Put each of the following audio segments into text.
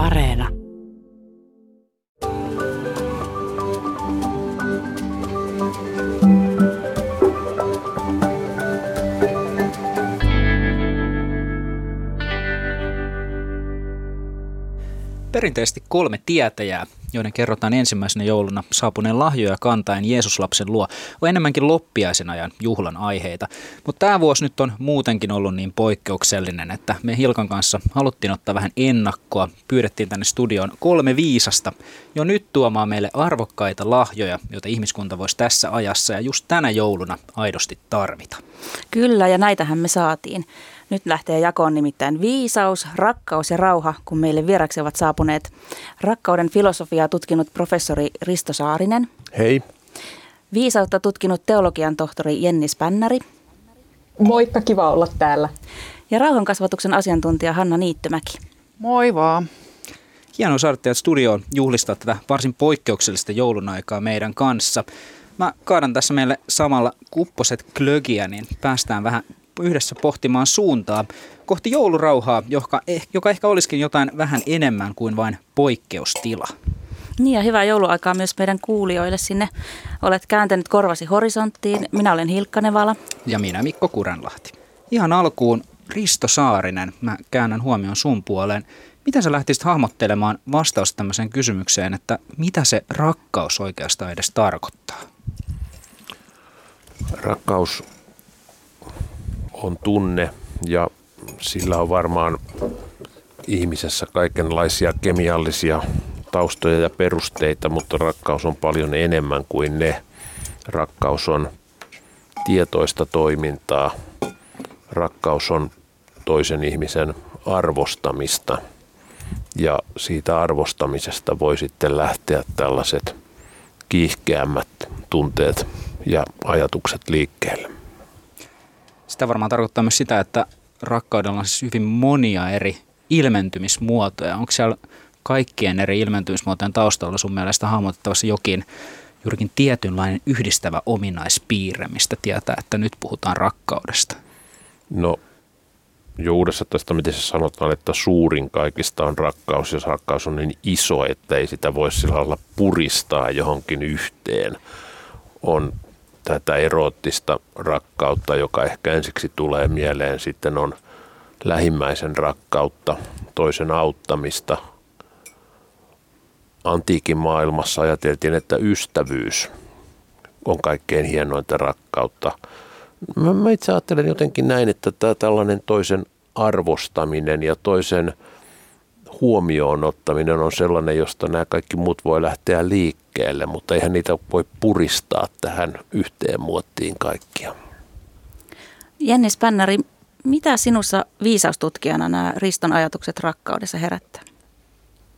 Areena. Perinteisesti kolme tietäjää, joiden kerrotaan ensimmäisenä jouluna saapuneen lahjoja kantaen Jeesuslapsen luo, on enemmänkin loppiaisen ajan juhlan aiheita. Mutta tämä vuosi nyt on muutenkin ollut niin poikkeuksellinen, että me Hilkan kanssa haluttiin ottaa vähän ennakkoa. Pyydettiin tänne studioon kolme viisasta jo nyt tuomaan meille arvokkaita lahjoja, joita ihmiskunta voisi tässä ajassa ja just tänä jouluna aidosti tarvita. Kyllä, ja näitähän me saatiin. Nyt lähtee jakoon nimittäin viisaus, rakkaus ja rauha, kun meille vieraksi ovat saapuneet rakkauden filosofiaa tutkinut professori Risto Saarinen. Hei. Viisautta tutkinut teologian tohtori Jenni Spännäri. Moikka, kiva olla täällä. Ja rauhankasvatuksen asiantuntija Hanna Niittymäki. Moi vaan. Hienoa saada teidät studioon juhlistaa tätä varsin poikkeuksellista joulun aikaa meidän kanssa. Mä kaadan tässä meille samalla kupposet klögiä, niin päästään vähän yhdessä pohtimaan suuntaa kohti joulurauhaa, joka, eh, joka ehkä olisikin jotain vähän enemmän kuin vain poikkeustila. Niin ja hyvää jouluaikaa myös meidän kuulijoille sinne. Olet kääntänyt korvasi horisonttiin. Minä olen Hilkka Nevala. Ja minä Mikko Kurenlahti. Ihan alkuun Risto Saarinen, mä käännän huomioon sun puoleen. Miten sä lähtisit hahmottelemaan vastausta tämmöiseen kysymykseen, että mitä se rakkaus oikeastaan edes tarkoittaa? Rakkaus on tunne ja sillä on varmaan ihmisessä kaikenlaisia kemiallisia taustoja ja perusteita, mutta rakkaus on paljon enemmän kuin ne. Rakkaus on tietoista toimintaa. Rakkaus on toisen ihmisen arvostamista. Ja siitä arvostamisesta voi sitten lähteä tällaiset kiihkeämmät tunteet ja ajatukset liikkeelle. Sitä varmaan tarkoittaa myös sitä, että rakkaudella on siis hyvin monia eri ilmentymismuotoja. Onko siellä kaikkien eri ilmentymismuotojen taustalla sun mielestä hahmotettavassa jokin juurikin tietynlainen yhdistävä ominaispiirre, mistä tietää, että nyt puhutaan rakkaudesta? No jo Uudessa testamentissa sanotaan, että suurin kaikista on rakkaus, jos rakkaus on niin iso, että ei sitä voi sillä lailla puristaa johonkin yhteen. On tätä eroottista rakkautta, joka ehkä ensiksi tulee mieleen, sitten on lähimmäisen rakkautta, toisen auttamista. Antiikin maailmassa ajateltiin, että ystävyys on kaikkein hienointa rakkautta. Mä, itse ajattelen jotenkin näin, että tämä tällainen toisen arvostaminen ja toisen huomioon ottaminen on sellainen, josta nämä kaikki muut voi lähteä liikkeelle, mutta eihän niitä voi puristaa tähän yhteen muottiin kaikkia. Jenni Spännäri, mitä sinussa viisaustutkijana nämä Riston ajatukset rakkaudessa herättää?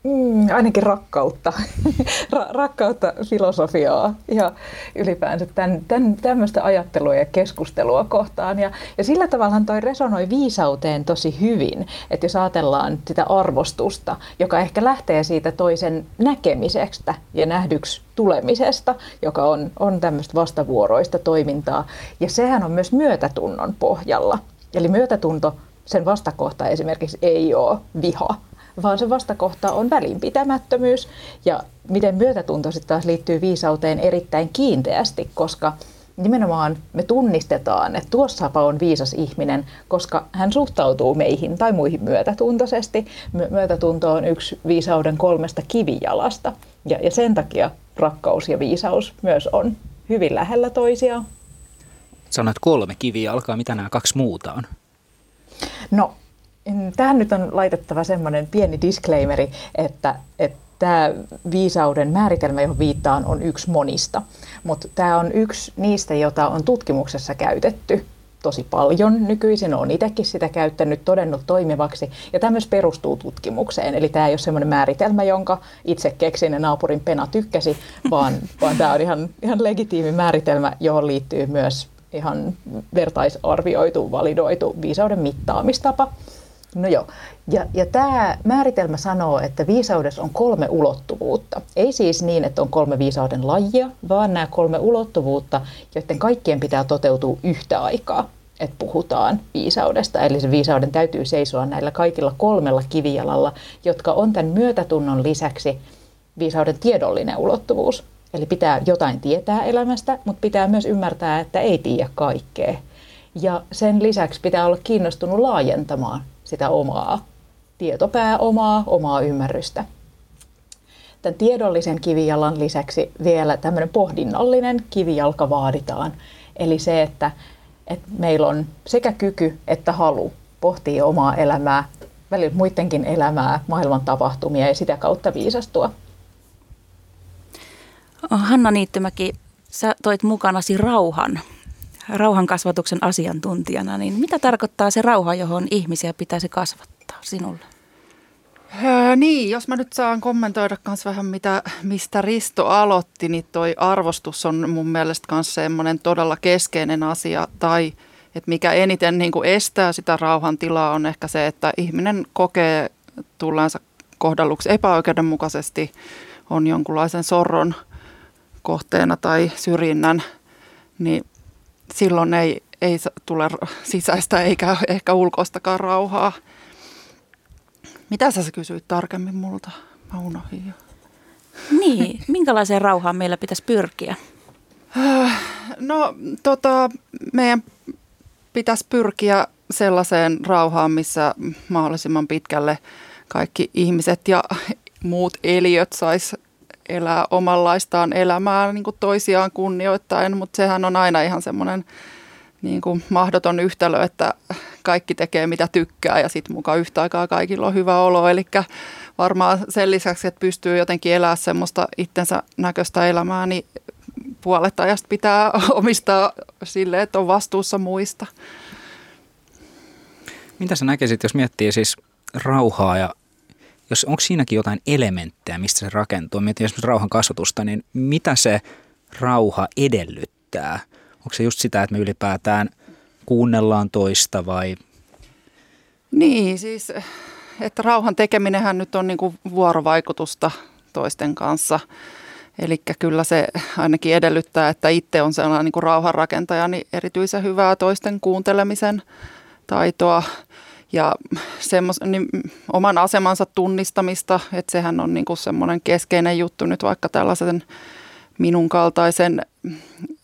Mm, ainakin rakkautta, Ra- rakkautta filosofiaa ja ylipäänsä tämän, tämän, tämmöistä ajattelua ja keskustelua kohtaan. Ja, ja sillä tavalla toi resonoi viisauteen tosi hyvin, että jos ajatellaan sitä arvostusta, joka ehkä lähtee siitä toisen näkemisestä ja nähdyksi tulemisesta, joka on, on tämmöistä vastavuoroista toimintaa. Ja sehän on myös myötätunnon pohjalla. Eli myötätunto, sen vastakohta esimerkiksi ei ole viha, vaan se vastakohta on välinpitämättömyys. Ja miten myötätunto sitten taas liittyy viisauteen erittäin kiinteästi, koska nimenomaan me tunnistetaan, että tuossapa on viisas ihminen, koska hän suhtautuu meihin tai muihin myötätuntoisesti. Myötätunto on yksi viisauden kolmesta kivijalasta. Ja, ja sen takia rakkaus ja viisaus myös on hyvin lähellä toisiaan. Sanoit kolme kiviä, alkaa mitä nämä kaksi muuta on? No Tähän nyt on laitettava semmoinen pieni disclaimeri, että, että tämä viisauden määritelmä, johon viittaan, on yksi monista. Mutta tämä on yksi niistä, jota on tutkimuksessa käytetty tosi paljon nykyisin. Olen itsekin sitä käyttänyt, todennut toimivaksi. Ja tämä myös perustuu tutkimukseen. Eli tämä ei ole semmoinen määritelmä, jonka itse keksin ja naapurin pena tykkäsi, vaan, vaan tämä on ihan, ihan legitiimi määritelmä, johon liittyy myös ihan vertaisarvioitu, validoitu viisauden mittaamistapa. No joo. Ja, ja tämä määritelmä sanoo, että viisaudessa on kolme ulottuvuutta. Ei siis niin, että on kolme viisauden lajia, vaan nämä kolme ulottuvuutta, joiden kaikkien pitää toteutua yhtä aikaa. että puhutaan viisaudesta. Eli se viisauden täytyy seisoa näillä kaikilla kolmella kivijalalla, jotka on tämän myötätunnon lisäksi viisauden tiedollinen ulottuvuus. Eli pitää jotain tietää elämästä, mutta pitää myös ymmärtää, että ei tiedä kaikkea. Ja sen lisäksi pitää olla kiinnostunut laajentamaan sitä omaa tietopääomaa, omaa ymmärrystä. Tämän tiedollisen kivijalan lisäksi vielä tämmöinen pohdinnallinen kivijalka vaaditaan. Eli se, että, että meillä on sekä kyky että halu pohtia omaa elämää, välillä muidenkin elämää, maailman tapahtumia ja sitä kautta viisastua. Hanna Niittymäki, sä toit mukanasi rauhan, rauhan kasvatuksen asiantuntijana, niin mitä tarkoittaa se rauha, johon ihmisiä pitäisi kasvattaa sinulle? Öö, niin, jos mä nyt saan kommentoida myös vähän mitä, mistä Risto aloitti, niin toi arvostus on mun mielestä myös semmoinen todella keskeinen asia, tai että mikä eniten niin kuin estää sitä rauhan tilaa on ehkä se, että ihminen kokee tulleensa kohdelluksi epäoikeudenmukaisesti, on jonkunlaisen sorron kohteena tai syrjinnän, niin silloin ei, ei tule sisäistä eikä ehkä ulkoistakaan rauhaa. Mitä sä kysyit tarkemmin multa? Mä unohdin jo. Niin, minkälaiseen rauhaan meillä pitäisi pyrkiä? No tota, meidän pitäisi pyrkiä sellaiseen rauhaan, missä mahdollisimman pitkälle kaikki ihmiset ja muut eliöt sais elää omanlaistaan elämää niin kuin toisiaan kunnioittaen, mutta sehän on aina ihan semmoinen niin kuin mahdoton yhtälö, että kaikki tekee mitä tykkää ja sitten mukaan yhtä aikaa kaikilla on hyvä olo. Eli varmaan sen lisäksi, että pystyy jotenkin elämään semmoista itsensä näköistä elämää, niin puolet ajasta pitää omistaa sille, että on vastuussa muista. Mitä sä näkisit, jos miettii siis rauhaa ja jos onko siinäkin jotain elementtejä, mistä se rakentuu? Mietin esimerkiksi rauhan kasvatusta, niin mitä se rauha edellyttää? Onko se just sitä, että me ylipäätään kuunnellaan toista vai? Niin, siis että rauhan tekeminenhän nyt on niin kuin vuorovaikutusta toisten kanssa. Eli kyllä se ainakin edellyttää, että itse on sellainen niin kuin rauhanrakentaja, niin erityisen hyvää toisten kuuntelemisen taitoa ja semmos, niin oman asemansa tunnistamista, että sehän on niin kuin semmoinen keskeinen juttu nyt vaikka tällaisen minun kaltaisen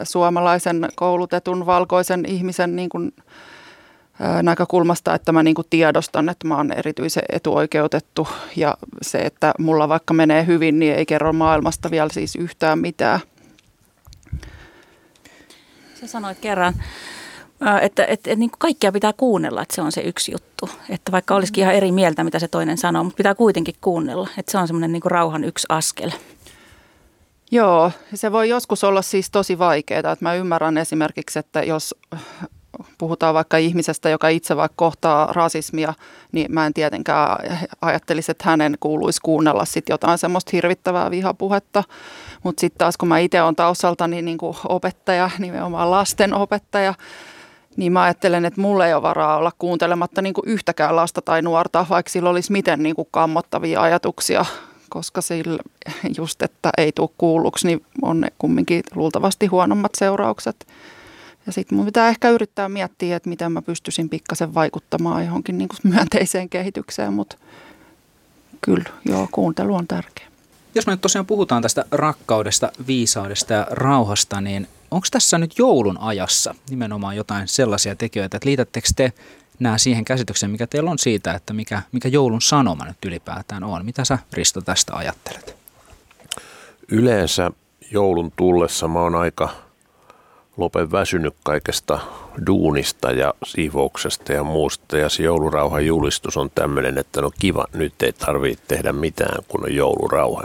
suomalaisen koulutetun valkoisen ihmisen niin kuin, näkökulmasta, että mä niin kuin tiedostan, että mä oon erityisen etuoikeutettu ja se, että mulla vaikka menee hyvin, niin ei kerro maailmasta vielä siis yhtään mitään. Sä sanoit kerran, että, että, että niin kuin kaikkia pitää kuunnella, että se on se yksi juttu. Että vaikka olisikin ihan eri mieltä, mitä se toinen sanoo, mutta pitää kuitenkin kuunnella. Että se on semmoinen niin rauhan yksi askel. Joo, se voi joskus olla siis tosi vaikeaa. Että mä ymmärrän esimerkiksi, että jos puhutaan vaikka ihmisestä, joka itse vaikka kohtaa rasismia, niin mä en tietenkään ajattelisi, että hänen kuuluisi kuunnella sit jotain semmoista hirvittävää vihapuhetta. Mutta sitten taas kun mä itse olen taustaltani niin kuin opettaja, nimenomaan lasten opettaja, niin mä ajattelen, että mulla ei ole varaa olla kuuntelematta niin kuin yhtäkään lasta tai nuorta, vaikka sillä olisi miten niin kuin kammottavia ajatuksia, koska sillä just, että ei tule kuulluksi, niin on kumminkin luultavasti huonommat seuraukset. Ja sitten mun pitää ehkä yrittää miettiä, että miten mä pystyisin pikkasen vaikuttamaan johonkin niin kuin myönteiseen kehitykseen, mutta kyllä, joo, kuuntelu on tärkeä. Jos me nyt tosiaan puhutaan tästä rakkaudesta, viisaudesta ja rauhasta, niin onko tässä nyt joulun ajassa nimenomaan jotain sellaisia tekijöitä, että liitättekö te nämä siihen käsitykseen, mikä teillä on siitä, että mikä, mikä joulun sanoma nyt ylipäätään on? Mitä sä Risto tästä ajattelet? Yleensä joulun tullessa mä oon aika lopen väsynyt kaikesta duunista ja siivouksesta ja muusta. Ja se joulurauhan julistus on tämmöinen, että no kiva, nyt ei tarvitse tehdä mitään, kun on joulurauha.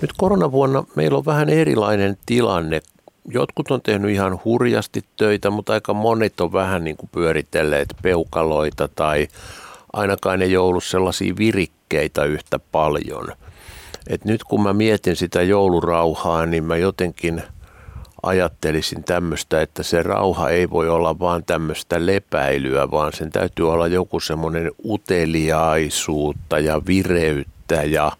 Nyt koronavuonna meillä on vähän erilainen tilanne. Jotkut on tehnyt ihan hurjasti töitä, mutta aika monet on vähän niin kuin pyöritelleet peukaloita tai ainakaan ei ollut sellaisia virikkeitä yhtä paljon. Et nyt kun mä mietin sitä joulurauhaa, niin mä jotenkin – ajattelisin tämmöistä, että se rauha ei voi olla vaan tämmöistä lepäilyä, vaan sen täytyy olla joku semmoinen uteliaisuutta ja vireyttä ja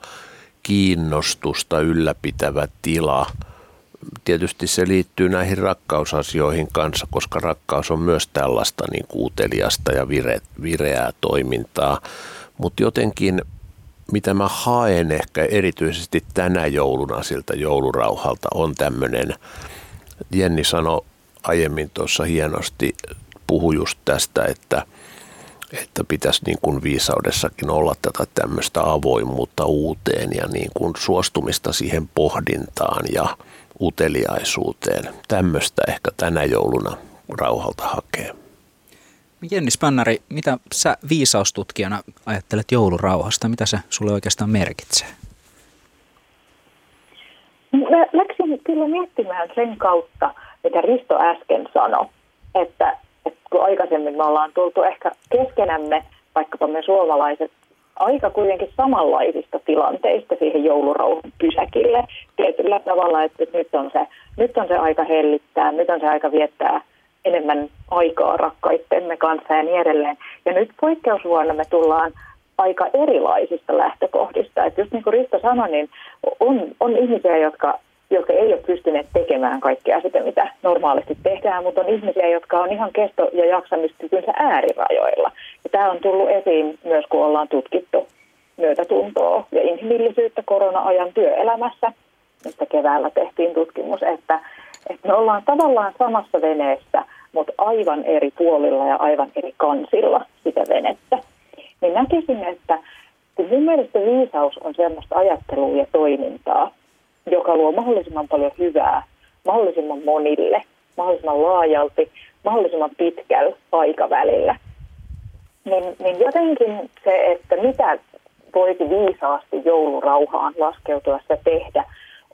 kiinnostusta ylläpitävä tila tietysti se liittyy näihin rakkausasioihin kanssa, koska rakkaus on myös tällaista niin kuuteliasta ja vire, vireää toimintaa. Mutta jotenkin, mitä mä haen ehkä erityisesti tänä jouluna siltä joulurauhalta, on tämmöinen, Jenni sanoi aiemmin tuossa hienosti, puhui just tästä, että – että pitäisi niin kuin viisaudessakin olla tätä tämmöistä avoimuutta uuteen ja niin kuin suostumista siihen pohdintaan ja uteliaisuuteen. Tämmöistä ehkä tänä jouluna rauhalta hakee. Jenni Spännäri, mitä sä viisaustutkijana ajattelet joulurauhasta? Mitä se sulle oikeastaan merkitsee? Mä läksin kyllä miettimään sen kautta, mitä Risto äsken sanoi, että kun aikaisemmin me ollaan tultu ehkä keskenämme, vaikkapa me suomalaiset, aika kuitenkin samanlaisista tilanteista siihen joulurauhan pysäkille tietyllä tavalla, että nyt on, se, nyt on se aika hellittää, nyt on se aika viettää enemmän aikaa rakkaittemme kanssa ja niin edelleen. Ja nyt poikkeusvuonna me tullaan aika erilaisista lähtökohdista. Että just niin kuin Risto sanoi, niin on, on ihmisiä, jotka jotka ei ole pystyneet tekemään kaikkea sitä, mitä normaalisti tehdään, mutta on ihmisiä, jotka on ihan kesto- ja jaksamiskykynsä äärirajoilla. Ja tämä on tullut esiin myös, kun ollaan tutkittu myötätuntoa ja inhimillisyyttä korona-ajan työelämässä, mistä keväällä tehtiin tutkimus, että, että me ollaan tavallaan samassa veneessä, mutta aivan eri puolilla ja aivan eri kansilla sitä venettä. Niin näkisin, että kun mun mielestä viisaus on sellaista ajattelua ja toimintaa, joka luo mahdollisimman paljon hyvää mahdollisimman monille, mahdollisimman laajalti, mahdollisimman pitkällä aikavälillä. Niin, niin jotenkin se, että mitä voisi viisaasti joulurauhaan laskeutuessa tehdä,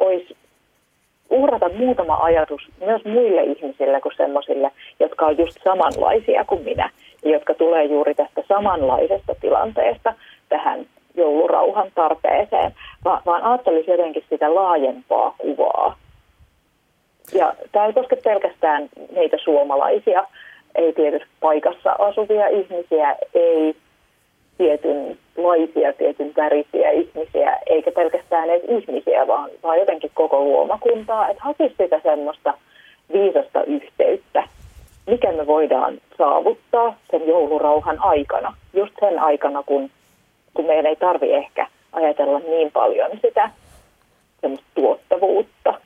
olisi uhrata muutama ajatus myös muille ihmisille kuin sellaisille, jotka on just samanlaisia kuin minä jotka tulee juuri tästä samanlaisesta tilanteesta tähän joulurauhan tarpeeseen, vaan, vaan ajattelisin jotenkin sitä laajempaa kuvaa. Ja tämä ei koske pelkästään meitä suomalaisia, ei tietysti paikassa asuvia ihmisiä, ei tietynlaisia, tietyn värisiä ihmisiä, eikä pelkästään edes ihmisiä, vaan, vaan jotenkin koko luomakuntaa, että hakisi sitä semmoista viisasta yhteyttä, mikä me voidaan saavuttaa sen joulurauhan aikana, just sen aikana, kun kun meidän ei tarvi ehkä ajatella niin paljon sitä tuottavuutta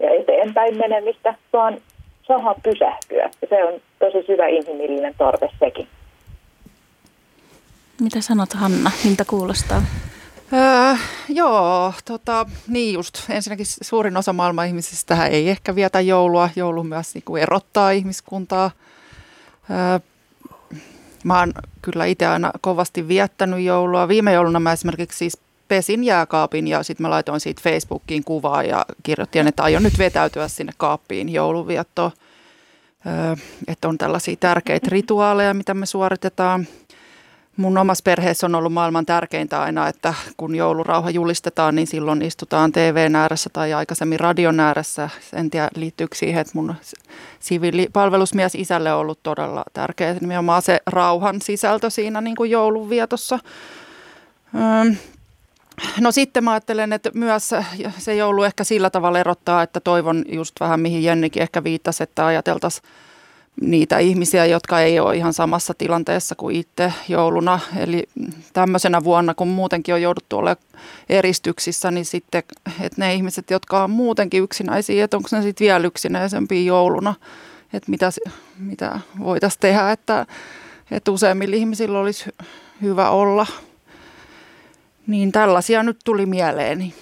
ja eteenpäin menemistä, vaan saada pysähtyä. Ja se on tosi syvä inhimillinen tarve sekin. Mitä sanot Hanna, miltä kuulostaa? Öö, joo, tota, niin just. Ensinnäkin suurin osa maailman ihmisistä ei ehkä vietä joulua. Joulu myös niin kuin erottaa ihmiskuntaa. Öö, Mä oon kyllä itse aina kovasti viettänyt joulua. Viime jouluna mä esimerkiksi siis pesin jääkaapin ja sitten mä laitoin siitä Facebookiin kuvaa ja kirjoitin, että aion nyt vetäytyä sinne kaappiin jouluviettoon. Öö, että on tällaisia tärkeitä rituaaleja, mitä me suoritetaan. Mun omassa perheessä on ollut maailman tärkeintä aina, että kun joulurauha julistetaan, niin silloin istutaan TVn ääressä tai aikaisemmin radion ääressä. En tiedä, liittyykö siihen, että mun siviilipalvelusmies isälle on ollut todella tärkeä nimenomaan se rauhan sisältö siinä niin kuin joulunvietossa. No sitten mä ajattelen, että myös se joulu ehkä sillä tavalla erottaa, että toivon just vähän mihin Jennikin ehkä viittasi, että ajateltaisiin niitä ihmisiä, jotka ei ole ihan samassa tilanteessa kuin itse jouluna. Eli tämmöisenä vuonna, kun muutenkin on jouduttu olemaan eristyksissä, niin sitten, että ne ihmiset, jotka on muutenkin yksinäisiä, että onko ne sitten vielä yksinäisempiä jouluna, että mitä, mitä voitaisiin tehdä, että, että useimmilla ihmisillä olisi hyvä olla. Niin tällaisia nyt tuli mieleeni.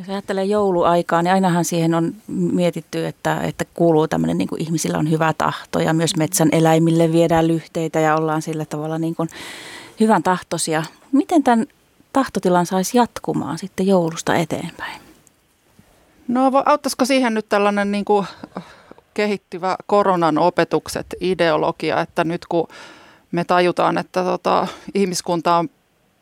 Jos ajattelee jouluaikaa, niin ainahan siihen on mietitty, että, että kuuluu tämmöinen niin kuin ihmisillä on hyvä tahto ja myös metsän eläimille viedään lyhteitä ja ollaan sillä tavalla niin kuin hyvän tahtoisia. Miten tämän tahtotilan saisi jatkumaan sitten joulusta eteenpäin? No auttaisiko siihen nyt tällainen niin kuin kehittyvä koronan opetukset, ideologia, että nyt kun me tajutaan, että tota, ihmiskunta on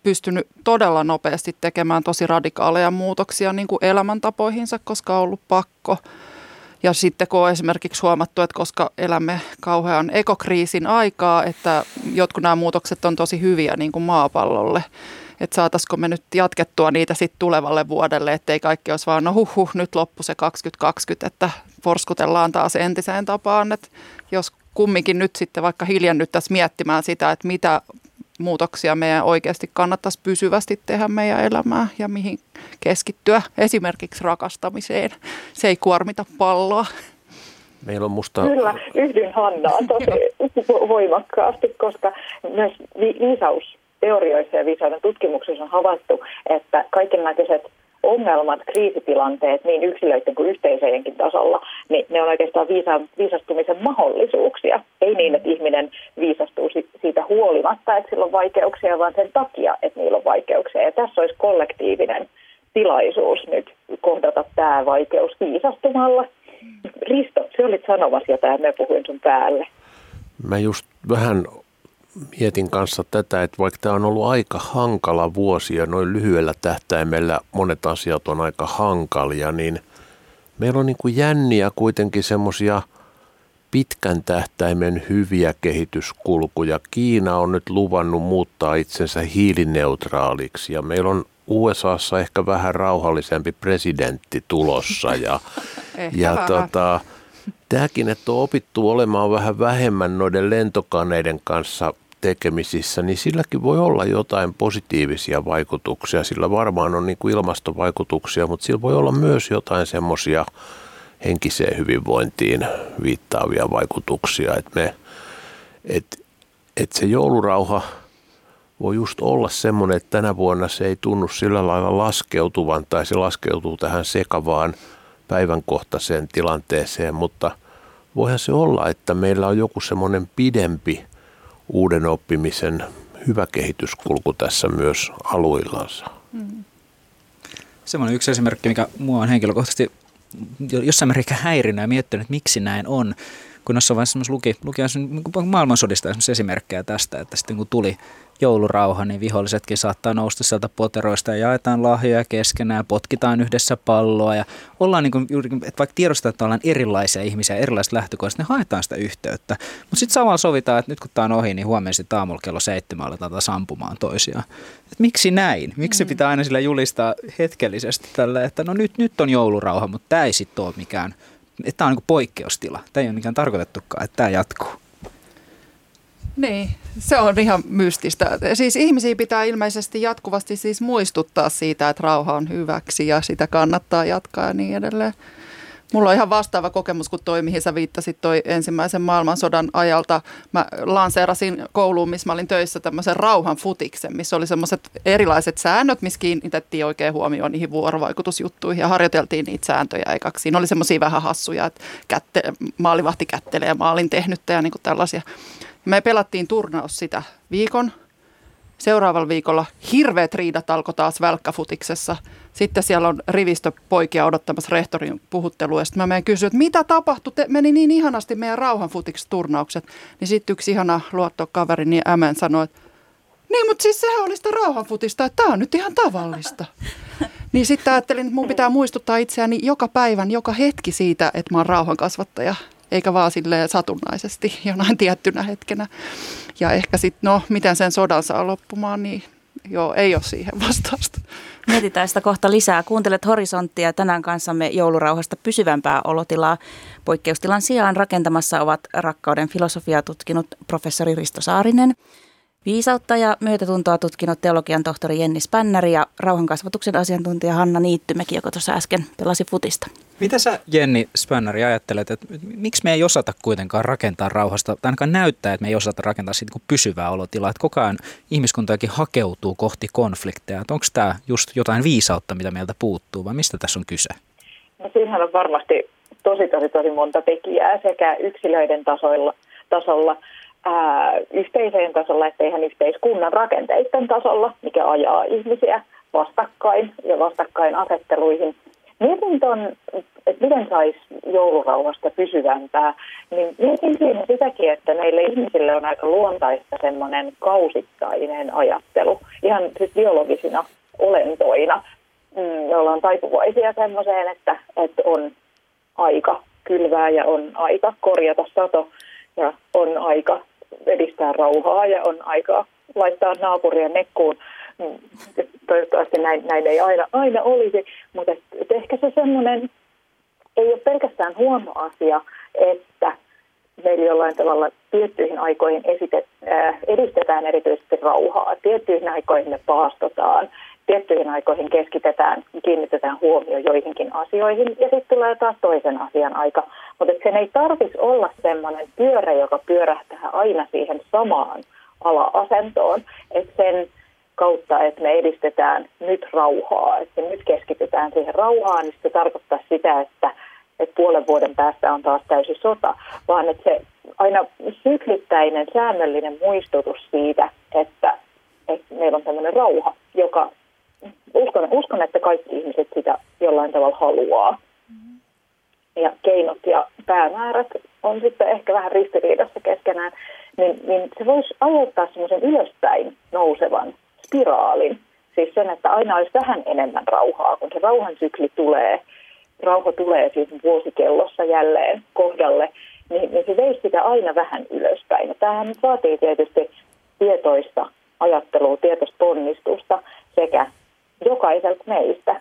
pystynyt todella nopeasti tekemään tosi radikaaleja muutoksia niin kuin elämäntapoihinsa, koska on ollut pakko. Ja sitten kun on esimerkiksi huomattu, että koska elämme kauhean ekokriisin aikaa, että jotkut nämä muutokset on tosi hyviä niin kuin maapallolle. että saataisiko me nyt jatkettua niitä sitten tulevalle vuodelle, ettei kaikki olisi vaan, no huh, huh nyt loppu se 2020, että porskutellaan taas entiseen tapaan, että jos kumminkin nyt sitten vaikka hiljennyttäisiin miettimään sitä, että mitä muutoksia meidän oikeasti kannattaisi pysyvästi tehdä meidän elämää ja mihin keskittyä. Esimerkiksi rakastamiseen. Se ei kuormita palloa. Meillä on musta... Kyllä, yhdyn Hannaan tosi voimakkaasti, koska myös viisaus teorioissa ja viisauden tutkimuksessa on havaittu, että kaiken näköiset ongelmat, kriisitilanteet niin yksilöiden kuin yhteisöjenkin tasolla, niin ne on oikeastaan viisa, viisastumisen mahdollisuuksia. Ei niin, että ihminen viisastuu siitä huolimatta, että sillä on vaikeuksia, vaan sen takia, että niillä on vaikeuksia. Ja tässä olisi kollektiivinen tilaisuus nyt kohdata tämä vaikeus viisastumalla. Risto, se olit sanomassa jotain, mä puhuin sun päälle. Mä just vähän mietin kanssa tätä, että vaikka tämä on ollut aika hankala vuosi ja noin lyhyellä tähtäimellä monet asiat on aika hankalia, niin meillä on niin kuin jänniä kuitenkin semmoisia pitkän tähtäimen hyviä kehityskulkuja. Kiina on nyt luvannut muuttaa itsensä hiilineutraaliksi ja meillä on USAssa ehkä vähän rauhallisempi presidentti tulossa ja, ja tota, tämäkin, että on opittu olemaan vähän vähemmän noiden lentokaneiden kanssa tekemisissä, niin silläkin voi olla jotain positiivisia vaikutuksia. Sillä varmaan on niin kuin ilmastovaikutuksia, mutta sillä voi olla myös jotain semmoisia henkiseen hyvinvointiin viittaavia vaikutuksia. Että me, et, et se joulurauha voi just olla semmoinen, että tänä vuonna se ei tunnu sillä lailla laskeutuvan tai se laskeutuu tähän sekavaan päivänkohtaiseen tilanteeseen, mutta voihan se olla, että meillä on joku semmoinen pidempi uuden oppimisen hyvä kehityskulku tässä myös aluillansa. Mm. Semmoinen yksi esimerkki, mikä mua on henkilökohtaisesti jossain määrin häirinyt ja miettinyt, että miksi näin on. Kun jossain vaiheessa luki, luki maailmansodista esimerkkejä tästä, että sitten kun tuli joulurauha, niin vihollisetkin saattaa nousta sieltä poteroista ja jaetaan lahjoja keskenään, potkitaan yhdessä palloa ja ollaan niin kuin, että vaikka tiedostetaan, että ollaan erilaisia ihmisiä, erilaiset lähtökohdista, niin haetaan sitä yhteyttä. Mutta sitten samalla sovitaan, että nyt kun tämä on ohi, niin huomenna sitten aamulla kello seitsemän aletaan taas ampumaan toisiaan. Et miksi näin? Miksi mm. pitää aina sillä julistaa hetkellisesti tällä, että no nyt, nyt on joulurauha, mutta tämä ei sitten ole mikään, että tämä on niin poikkeustila. Tämä ei ole mikään tarkoitettukaan, että tämä jatkuu. Niin, se on ihan mystistä. Siis ihmisiä pitää ilmeisesti jatkuvasti siis muistuttaa siitä, että rauha on hyväksi ja sitä kannattaa jatkaa ja niin edelleen. Mulla on ihan vastaava kokemus kuin toi, mihin sä viittasit toi ensimmäisen maailmansodan ajalta. Mä lanseerasin kouluun, missä mä olin töissä tämmöisen rauhan futiksen, missä oli semmoiset erilaiset säännöt, missä kiinnitettiin oikein huomioon niihin vuorovaikutusjuttuihin ja harjoiteltiin niitä sääntöjä ekaksi. Siinä oli semmoisia vähän hassuja, että kätte, maalivahti kättelee maalin tehnyttä ja niin tällaisia. Me pelattiin turnaus sitä viikon. Seuraavalla viikolla hirveät riidat alkoi taas välkkäfutiksessa. Sitten siellä on rivistö poikia odottamassa rehtorin puhuttelua. Sitten mä menen kysyä, että mitä tapahtui? Te, meni niin ihanasti meidän rauhanfutiks-turnaukset. Niin sitten yksi ihana luottokaveri, niin Ämän sanoi, että niin, mutta siis sehän oli sitä rauhanfutista, että tämä on nyt ihan tavallista. Niin sitten ajattelin, että mun pitää muistuttaa itseäni joka päivän, joka hetki siitä, että mä oon rauhankasvattaja eikä vaan sille satunnaisesti jonain tiettynä hetkenä. Ja ehkä sitten, no, miten sen sodan saa loppumaan, niin joo, ei ole siihen vastausta. Mietitään sitä kohta lisää. Kuuntelet Horisonttia tänään kanssamme joulurauhasta pysyvämpää olotilaa. Poikkeustilan sijaan rakentamassa ovat rakkauden filosofiaa tutkinut professori Risto Saarinen, viisautta ja myötätuntoa tutkinut teologian tohtori Jenni Spännäri ja rauhankasvatuksen asiantuntija Hanna Niittymäki, joka tuossa äsken pelasi futista. Mitä sä Jenni Spännäri ajattelet, että miksi me ei osata kuitenkaan rakentaa rauhasta, tai ainakaan näyttää, että me ei osata rakentaa siitä niin pysyvää olotilaa, että koko ajan ihmiskuntakin hakeutuu kohti konflikteja. Onko tämä just jotain viisautta, mitä meiltä puuttuu, vai mistä tässä on kyse? No siinähän on varmasti tosi, tosi, tosi monta tekijää sekä yksilöiden tasoilla, tasolla yhteisöjen tasolla, että ihan yhteiskunnan rakenteiden tasolla, mikä ajaa ihmisiä vastakkain ja vastakkain asetteluihin – Mietin ton, että miten saisi joulurauhasta pysyvämpää, niin mietin siinä sitäkin, että meille ihmisille on aika luontaista semmoinen kausittainen ajattelu, ihan siis biologisina olentoina. Mm, me ollaan taipuvaisia semmoiseen, että, että on aika kylvää ja on aika korjata sato ja on aika edistää rauhaa ja on aika laittaa naapurien nekkuun toivottavasti näin, näin ei aina, aina olisi, mutta et, et ehkä se semmoinen ei ole pelkästään huono asia, että meillä jollain tavalla tiettyihin aikoihin esitet, äh, edistetään erityisesti rauhaa. Tiettyihin aikoihin me paastotaan, tiettyihin aikoihin keskitetään, kiinnitetään huomio joihinkin asioihin ja sitten tulee taas toisen asian aika. Mutta sen ei tarvitsisi olla sellainen pyörä, joka pyörähtää aina siihen samaan ala-asentoon. Että sen kautta, että me edistetään nyt rauhaa, että nyt keskitytään siihen rauhaan, niin se tarkoittaa sitä, että, että puolen vuoden päästä on taas täysi sota, vaan että se aina syklittäinen, säännöllinen muistutus siitä, että, että meillä on tämmöinen rauha, joka uskon, uskon, että kaikki ihmiset sitä jollain tavalla haluaa. Ja keinot ja päämäärät on sitten ehkä vähän ristiriidassa keskenään, niin, niin se voisi aiheuttaa semmoisen ylöspäin nousevan spiraalin. Siis sen, että aina olisi vähän enemmän rauhaa, kun se rauhan sykli tulee, rauha tulee siis vuosikellossa jälleen kohdalle, niin, niin se veisi sitä aina vähän ylöspäin. Ja tämähän nyt vaatii tietysti tietoista ajattelua, tietoista ponnistusta sekä jokaiselta meistä,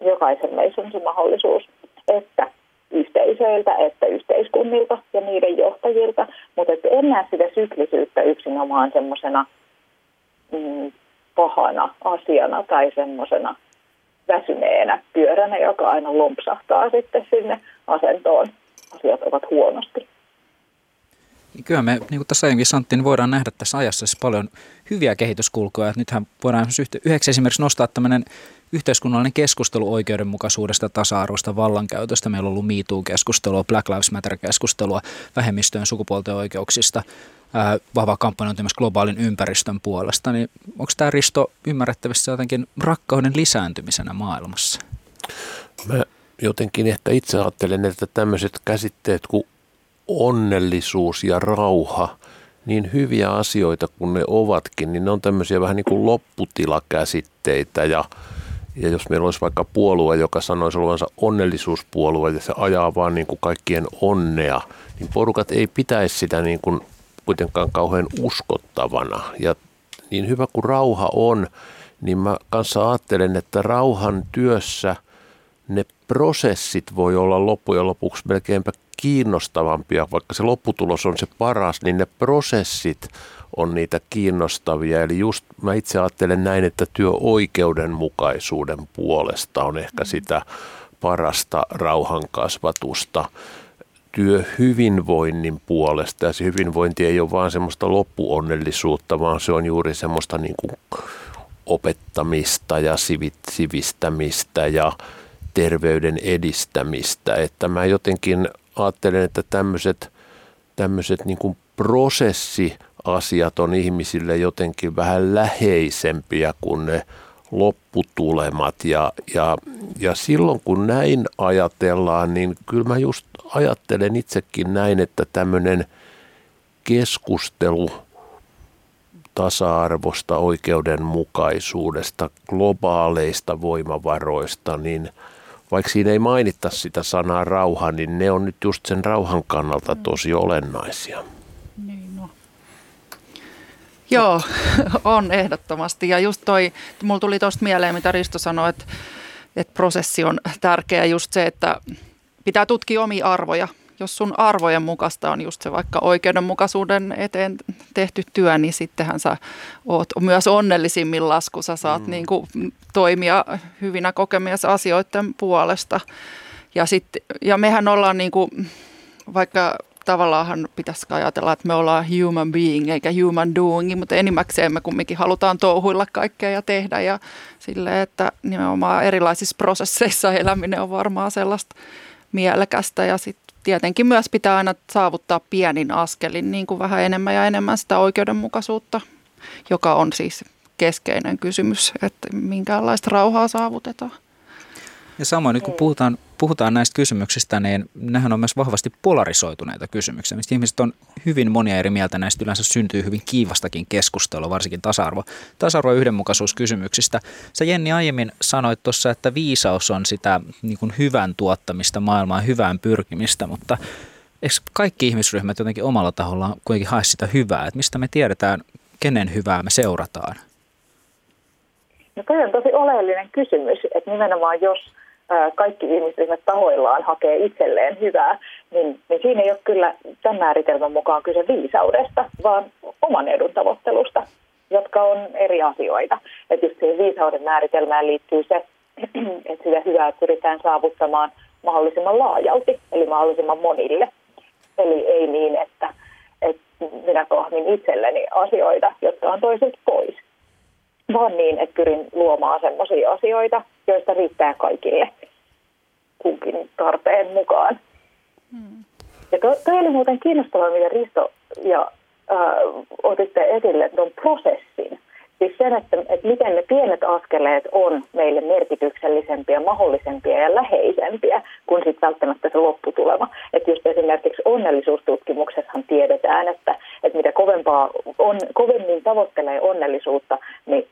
jokaisen meistä on se mahdollisuus, että yhteisöiltä, että yhteiskunnilta ja niiden johtajilta, mutta että en näe sitä syklisyyttä yksinomaan semmoisena mm, pahana asiana tai semmoisena väsyneenä pyöränä, joka aina lompsahtaa sitten sinne asentoon. Asiat ovat huonosti. Kyllä me, niin kuin tässä aiemmin sanottiin, niin voidaan nähdä tässä ajassa siis paljon hyviä kehityskulkuja. Nythän voidaan yhdeksi esimerkiksi nostaa tämmöinen yhteiskunnallinen keskustelu oikeudenmukaisuudesta, tasa-arvosta, vallankäytöstä. Meillä on ollut MeToo-keskustelua, Black Lives Matter-keskustelua, vähemmistöjen sukupuolten oikeuksista, vahva kampanjointi myös globaalin ympäristön puolesta. Niin onko tämä Risto ymmärrettävissä jotenkin rakkauden lisääntymisenä maailmassa? Mä jotenkin ehkä itse ajattelen, että tämmöiset käsitteet kuin onnellisuus ja rauha, niin hyviä asioita kuin ne ovatkin, niin ne on tämmöisiä vähän niin kuin lopputilakäsitteitä ja ja jos meillä olisi vaikka puolue, joka sanoisi olevansa onnellisuuspuolue ja se ajaa vaan niin kuin kaikkien onnea, niin porukat ei pitäisi sitä niin kuin kuitenkaan kauhean uskottavana. Ja niin hyvä kuin rauha on, niin mä kanssa ajattelen, että rauhan työssä ne prosessit voi olla loppujen lopuksi melkeinpä kiinnostavampia, vaikka se lopputulos on se paras, niin ne prosessit on niitä kiinnostavia. Eli just mä itse ajattelen näin, että työoikeudenmukaisuuden puolesta on ehkä mm. sitä parasta rauhankasvatusta työhyvinvoinnin puolesta. Ja se hyvinvointi ei ole vaan semmoista loppuonnellisuutta, vaan se on juuri semmoista niin kuin opettamista ja sivistämistä ja terveyden edistämistä. Että mä jotenkin ajattelen, että tämmöiset, tämmöiset niin kuin prosessiasiat on ihmisille jotenkin vähän läheisempiä kuin ne lopputulemat. Ja, ja, ja silloin kun näin ajatellaan, niin kyllä mä just ajattelen itsekin näin, että tämmöinen keskustelu tasa-arvosta, oikeudenmukaisuudesta, globaaleista voimavaroista, niin – vaikka siinä ei mainita sitä sanaa rauha, niin ne on nyt just sen rauhan kannalta mm. tosi olennaisia. Niin no. Joo, on ehdottomasti. Ja just toi, mulla tuli tuosta mieleen, mitä Risto sanoi, että, että prosessi on tärkeä just se, että pitää tutkia omia arvoja – jos sun arvojen mukaista on just se vaikka oikeudenmukaisuuden eteen tehty työ, niin sittenhän sä oot myös onnellisimmillaan, kun sä saat mm. niin kuin toimia hyvinä kokemia asioiden puolesta. Ja, sit, ja mehän ollaan niin kuin, vaikka tavallaan pitäisi ajatella, että me ollaan human being eikä human doing, mutta enimmäkseen me kumminkin halutaan touhuilla kaikkea ja tehdä ja sille, että nimenomaan erilaisissa prosesseissa eläminen on varmaan sellaista mielekästä ja sitten tietenkin myös pitää aina saavuttaa pienin askelin niin kuin vähän enemmän ja enemmän sitä oikeudenmukaisuutta, joka on siis keskeinen kysymys, että minkälaista rauhaa saavutetaan. Ja samoin nyt kun puhutaan, puhutaan näistä kysymyksistä, niin nehän on myös vahvasti polarisoituneita kysymyksiä, mistä ihmiset on hyvin monia eri mieltä. Näistä yleensä syntyy hyvin kiivastakin keskustelua, varsinkin tasa-arvo, tasa-arvo- ja yhdenmukaisuuskysymyksistä. Sä Jenni aiemmin sanoit tuossa, että viisaus on sitä niin kuin hyvän tuottamista maailmaan, hyvään pyrkimistä, mutta eikö kaikki ihmisryhmät jotenkin omalla tahollaan kuitenkin hae sitä hyvää? Että mistä me tiedetään, kenen hyvää me seurataan? No toi on tosi oleellinen kysymys, että nimenomaan jos kaikki ihmisryhmät tahoillaan hakee itselleen hyvää, niin, niin siinä ei ole kyllä tämän määritelmän mukaan kyse viisaudesta, vaan oman edun tavoittelusta, jotka on eri asioita. Että just siihen viisauden määritelmään liittyy se, että sitä hyvää pyritään saavuttamaan mahdollisimman laajalti, eli mahdollisimman monille. Eli ei niin, että, että minä kohmin itselleni asioita, jotka on toisilta pois, vaan niin, että pyrin luomaan sellaisia asioita, joista riittää kaikille kunkin tarpeen mukaan. Hmm. Ja toi, toi oli muuten kiinnostavaa, mitä Risto ja äh, otitte esille tuon prosessin. Siis sen, että, että miten ne pienet askeleet on meille merkityksellisempiä, mahdollisempia ja läheisempiä kuin sitten välttämättä se lopputulema. Että just esimerkiksi onnellisuustutkimuksessahan tiedetään, että, että mitä kovempaa on, kovemmin tavoittelee onnellisuutta, niin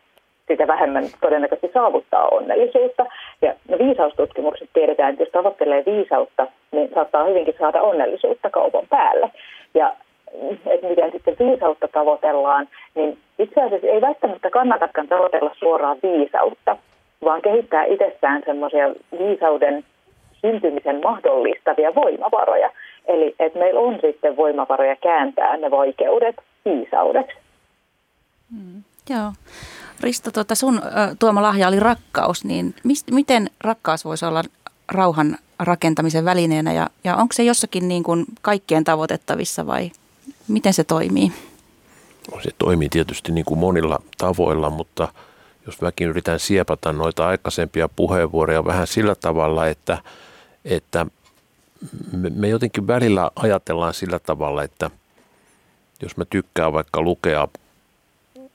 sitä vähemmän todennäköisesti saavuttaa onnellisuutta. Ja no viisaustutkimukset tiedetään, että jos tavoittelee viisautta, niin saattaa hyvinkin saada onnellisuutta kaupan päälle. Ja että miten sitten viisautta tavoitellaan, niin itse asiassa ei välttämättä kannatakaan tavoitella suoraan viisautta, vaan kehittää itsessään semmoisia viisauden syntymisen mahdollistavia voimavaroja. Eli että meillä on sitten voimavaroja kääntää ne vaikeudet viisaudeksi. Mm, joo. Risto, tuota sun tuoma lahja oli rakkaus, niin mist, miten rakkaus voisi olla rauhan rakentamisen välineenä ja, ja onko se jossakin niin kuin kaikkien tavoitettavissa vai miten se toimii? No, se toimii tietysti niin kuin monilla tavoilla, mutta jos mäkin yritän siepata noita aikaisempia puheenvuoroja vähän sillä tavalla, että, että me, me jotenkin välillä ajatellaan sillä tavalla, että jos mä tykkään vaikka lukea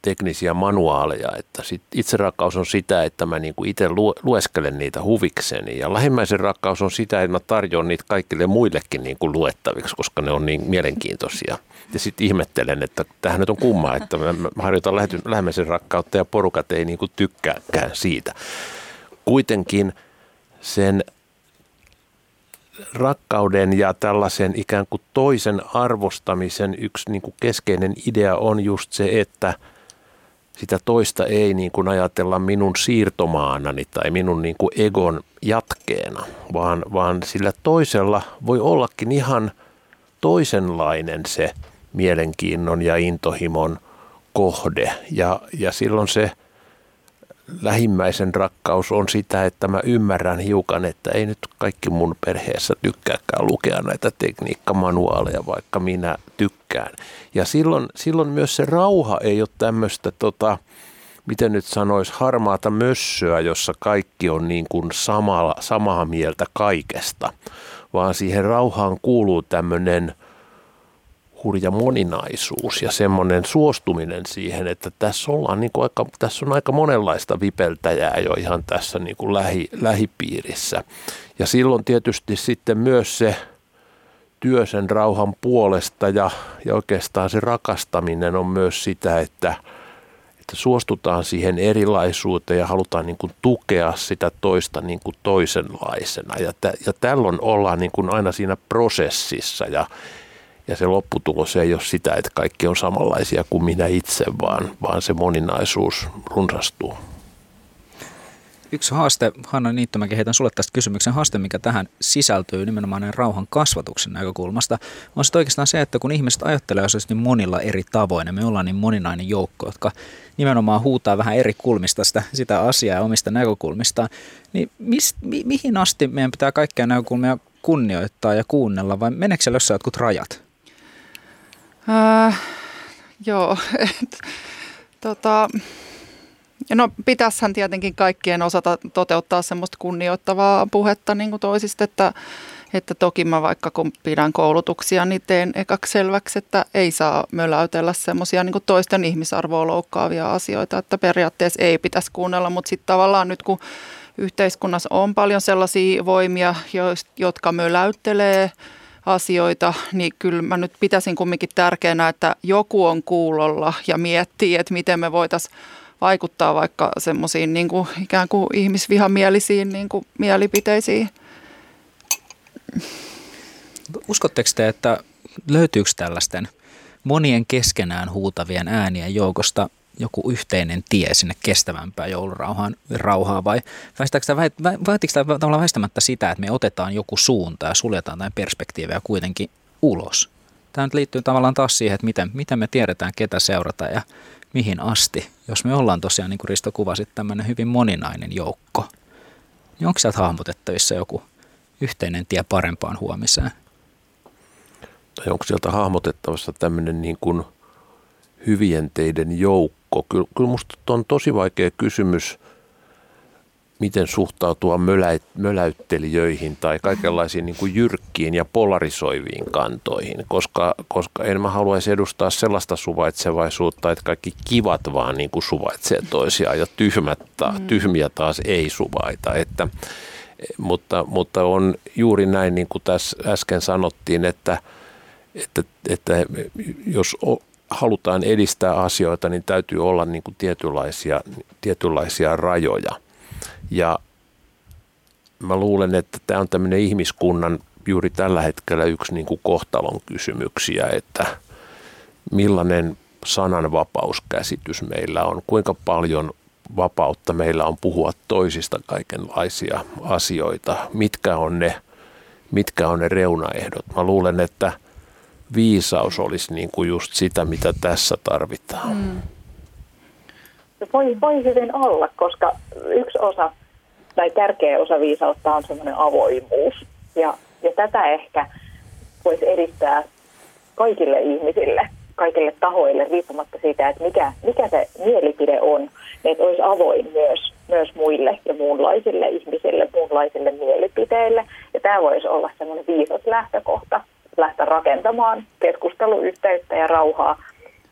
teknisiä manuaaleja, että sit itserakkaus on sitä, että mä niinku itse lueskelen niitä huvikseni ja lähimmäisen rakkaus on sitä, että mä tarjoan niitä kaikille muillekin niinku luettaviksi, koska ne on niin mielenkiintoisia. Ja sitten ihmettelen, että tähän nyt on kumma, että mä harjoitan lähimmäisen rakkautta ja porukat ei niinku tykkääkään siitä. Kuitenkin sen rakkauden ja tällaisen ikään kuin toisen arvostamisen yksi niin kuin keskeinen idea on just se, että – sitä toista ei niin kuin ajatella minun siirtomaanani tai minun niin kuin egon jatkeena, vaan, vaan sillä toisella voi ollakin ihan toisenlainen se mielenkiinnon ja intohimon kohde. Ja, ja silloin se lähimmäisen rakkaus on sitä, että mä ymmärrän hiukan, että ei nyt kaikki mun perheessä tykkääkään lukea näitä tekniikkamanuaaleja, vaikka minä tykkään. Ja silloin, silloin myös se rauha ei ole tämmöistä, tota, miten nyt sanoisi, harmaata mössöä, jossa kaikki on niin kuin samalla, samaa mieltä kaikesta, vaan siihen rauhaan kuuluu tämmöinen – hurja moninaisuus ja semmoinen suostuminen siihen, että tässä, ollaan niin kuin aika, tässä on aika monenlaista vipeltäjää jo ihan tässä niin kuin lähi, lähipiirissä. Ja silloin tietysti sitten myös se työ sen rauhan puolesta ja, ja oikeastaan se rakastaminen on myös sitä, että, että suostutaan siihen erilaisuuteen ja halutaan niin kuin tukea sitä toista niin kuin toisenlaisena. Ja, tä, ja tällöin ollaan niin kuin aina siinä prosessissa ja ja se lopputulos ei ole sitä, että kaikki on samanlaisia kuin minä itse, vaan, vaan se moninaisuus runsastuu. Yksi haaste, Hanna Niittomäki, heitän sulle tästä kysymyksen haaste, mikä tähän sisältyy nimenomaan rauhan kasvatuksen näkökulmasta, on se oikeastaan se, että kun ihmiset ajattelee asioista niin monilla eri tavoin, ja me ollaan niin moninainen joukko, jotka nimenomaan huutaa vähän eri kulmista sitä, sitä asiaa ja omista näkökulmistaan, niin mist, mi, mihin asti meidän pitää kaikkia näkökulmia kunnioittaa ja kuunnella, vai meneekö siellä jossain jotkut rajat? Äh, joo, et, tota, no pitäisihän tietenkin kaikkien osata toteuttaa semmoista kunnioittavaa puhetta niin kuin toisista, että, että toki mä vaikka kun pidän koulutuksia, niin teen ekaksi selväksi, että ei saa möläytellä semmoisia niin toisten ihmisarvoa loukkaavia asioita, että periaatteessa ei pitäisi kuunnella, mutta sitten tavallaan nyt kun yhteiskunnassa on paljon sellaisia voimia, jotka möläyttelee – asioita, niin kyllä mä nyt pitäisin kumminkin tärkeänä, että joku on kuulolla ja miettii, että miten me voitaisiin vaikuttaa vaikka semmoisiin niin ikään kuin ihmisvihamielisiin niin kuin mielipiteisiin. Uskotteko te, että löytyykö tällaisten monien keskenään huutavien äänien joukosta joku yhteinen tie sinne kestävämpään joulurauhaan rauhaa vai vaatiiko tämä tavallaan väistämättä sitä, että me otetaan joku suunta ja suljetaan tämän perspektiivejä kuitenkin ulos? Tämä nyt liittyy tavallaan taas siihen, että miten, miten me tiedetään, ketä seurata ja mihin asti. Jos me ollaan tosiaan, niin kuin Risto kuvasi, tämmöinen hyvin moninainen joukko, niin onko sieltä hahmotettavissa joku yhteinen tie parempaan huomiseen? Tai onko sieltä hahmotettavassa tämmöinen niin kuin hyvien teiden joukko? Kyllä, kyllä musta on tosi vaikea kysymys, miten suhtautua mölä, möläyttelijöihin tai kaikenlaisiin niin kuin jyrkkiin ja polarisoiviin kantoihin, koska, koska en mä haluaisi edustaa sellaista suvaitsevaisuutta, että kaikki kivat vaan niin kuin suvaitsee toisiaan ja tyhmät, mm. tyhmiä taas ei suvaita. Että, mutta, mutta on juuri näin, niin kuin tässä äsken sanottiin, että, että, että jos halutaan edistää asioita, niin täytyy olla niin kuin tietynlaisia, tietynlaisia rajoja. Ja mä luulen, että tämä on tämmöinen ihmiskunnan juuri tällä hetkellä yksi niin kuin kohtalon kysymyksiä, että millainen sananvapauskäsitys meillä on, kuinka paljon vapautta meillä on puhua toisista kaikenlaisia asioita, mitkä on ne, mitkä on ne reunaehdot. Mä luulen, että viisaus olisi niin kuin just sitä, mitä tässä tarvitaan. Mm. Voi, voi hyvin olla, koska yksi osa tai tärkeä osa viisautta on semmoinen avoimuus. Ja, ja tätä ehkä voisi edistää kaikille ihmisille, kaikille tahoille, riippumatta siitä, että mikä, mikä se mielipide on, niin että olisi avoin myös, myös muille ja muunlaisille ihmisille, muunlaisille mielipiteille. Ja tämä voisi olla semmoinen viisas lähtökohta lähteä rakentamaan keskusteluyhteyttä ja rauhaa.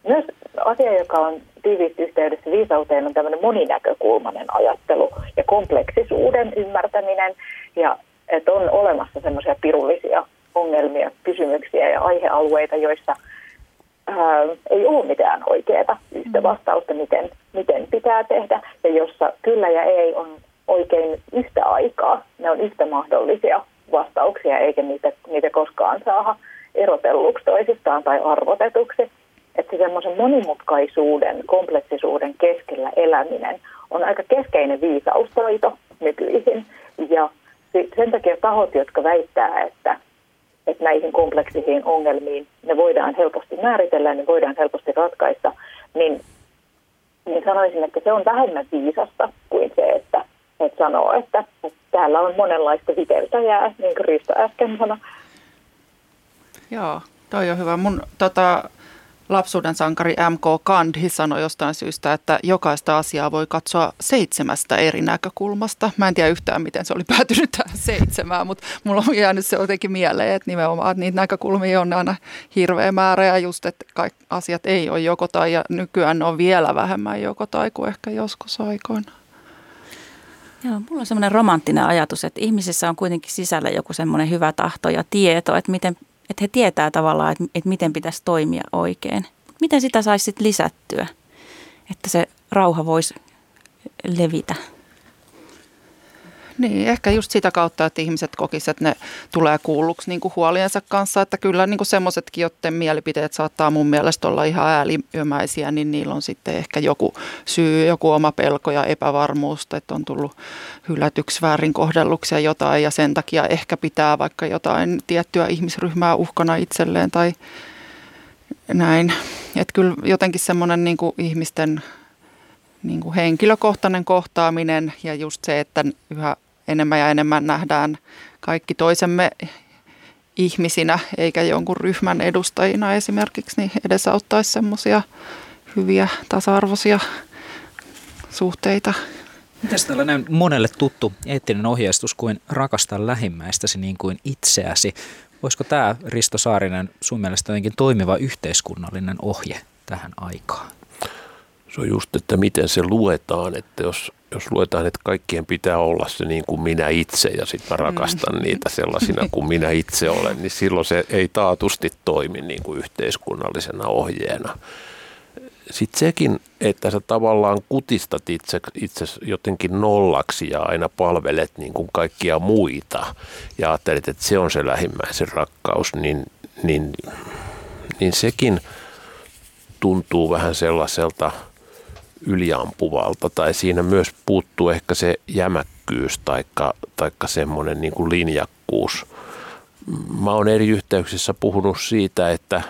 Myös asia, joka on tiiviisti yhteydessä viisauteen, on tämmöinen moninäkökulmainen ajattelu ja kompleksisuuden ymmärtäminen. Ja että on olemassa semmoisia pirullisia ongelmia, kysymyksiä ja aihealueita, joissa ää, ei ole mitään oikeaa yhtä mm. vastausta, miten, miten pitää tehdä, ja jossa kyllä ja ei on oikein yhtä aikaa. Ne on yhtä mahdollisia vastauksia, eikä niitä, niitä koskaan saada erotelluksi toisistaan tai arvotetuksi. Että se semmoisen monimutkaisuuden, kompleksisuuden keskellä eläminen on aika keskeinen viisaustaito nykyisin. Ja sen takia tahot, jotka väittää, että, että näihin kompleksisiin ongelmiin ne voidaan helposti määritellä, ne voidaan helposti ratkaista, niin, niin sanoisin, että se on vähemmän viisasta kuin se, että, että sanoo, että, että täällä on monenlaista viteltäjää, niin kuin Risto äsken sanoi. Joo, toi on hyvä. Mun tota, lapsuuden sankari M.K. Kandhi sanoi jostain syystä, että jokaista asiaa voi katsoa seitsemästä eri näkökulmasta. Mä en tiedä yhtään, miten se oli päätynyt tähän seitsemään, mutta mulla on jäänyt se jotenkin mieleen, että nimenomaan että niitä näkökulmia on aina hirveä määrä ja just, että kaikki asiat ei ole joko tai ja nykyään on vielä vähemmän joko tai kuin ehkä joskus aikoina. Joo, mulla on semmoinen romanttinen ajatus, että ihmisissä on kuitenkin sisällä joku semmoinen hyvä tahto ja tieto, että, miten, että he tietää tavallaan, että, että miten pitäisi toimia oikein. Miten sitä saisi sitten lisättyä, että se rauha voisi levitä? Niin, ehkä just sitä kautta, että ihmiset kokisivat, että ne tulee kuulluksi niin kuin huoliensa kanssa. Että kyllä niin kuin semmoisetkin, joiden mielipiteet saattaa mun mielestä olla ihan ääliömäisiä, niin niillä on sitten ehkä joku syy, joku oma pelko ja epävarmuus, että on tullut hylätyksi väärin kohdelluksi ja jotain. Ja sen takia ehkä pitää vaikka jotain tiettyä ihmisryhmää uhkana itselleen tai näin. Että kyllä jotenkin semmoinen niin kuin ihmisten niin kuin henkilökohtainen kohtaaminen ja just se, että yhä enemmän ja enemmän nähdään kaikki toisemme ihmisinä eikä jonkun ryhmän edustajina esimerkiksi, niin edesauttaisi semmoisia hyviä tasa-arvoisia suhteita. Mitäs tällainen monelle tuttu eettinen ohjeistus kuin rakasta lähimmäistäsi niin kuin itseäsi? Voisiko tämä Risto Saarinen sun mielestä jotenkin toimiva yhteiskunnallinen ohje tähän aikaan? Se on just, että miten se luetaan, että jos jos luetaan, että kaikkien pitää olla se niin kuin minä itse ja sitten mä rakastan mm. niitä sellaisina kuin minä itse olen, niin silloin se ei taatusti toimi niin kuin yhteiskunnallisena ohjeena. Sitten sekin, että sä tavallaan kutistat itse, itse jotenkin nollaksi ja aina palvelet niin kuin kaikkia muita ja ajattelet, että se on se lähimmäisen rakkaus, niin, niin, niin sekin tuntuu vähän sellaiselta – yliampuvalta tai siinä myös puuttuu ehkä se jämäkkyys taikka, taikka semmoinen niin kuin linjakkuus. Mä oon eri yhteyksissä puhunut siitä, että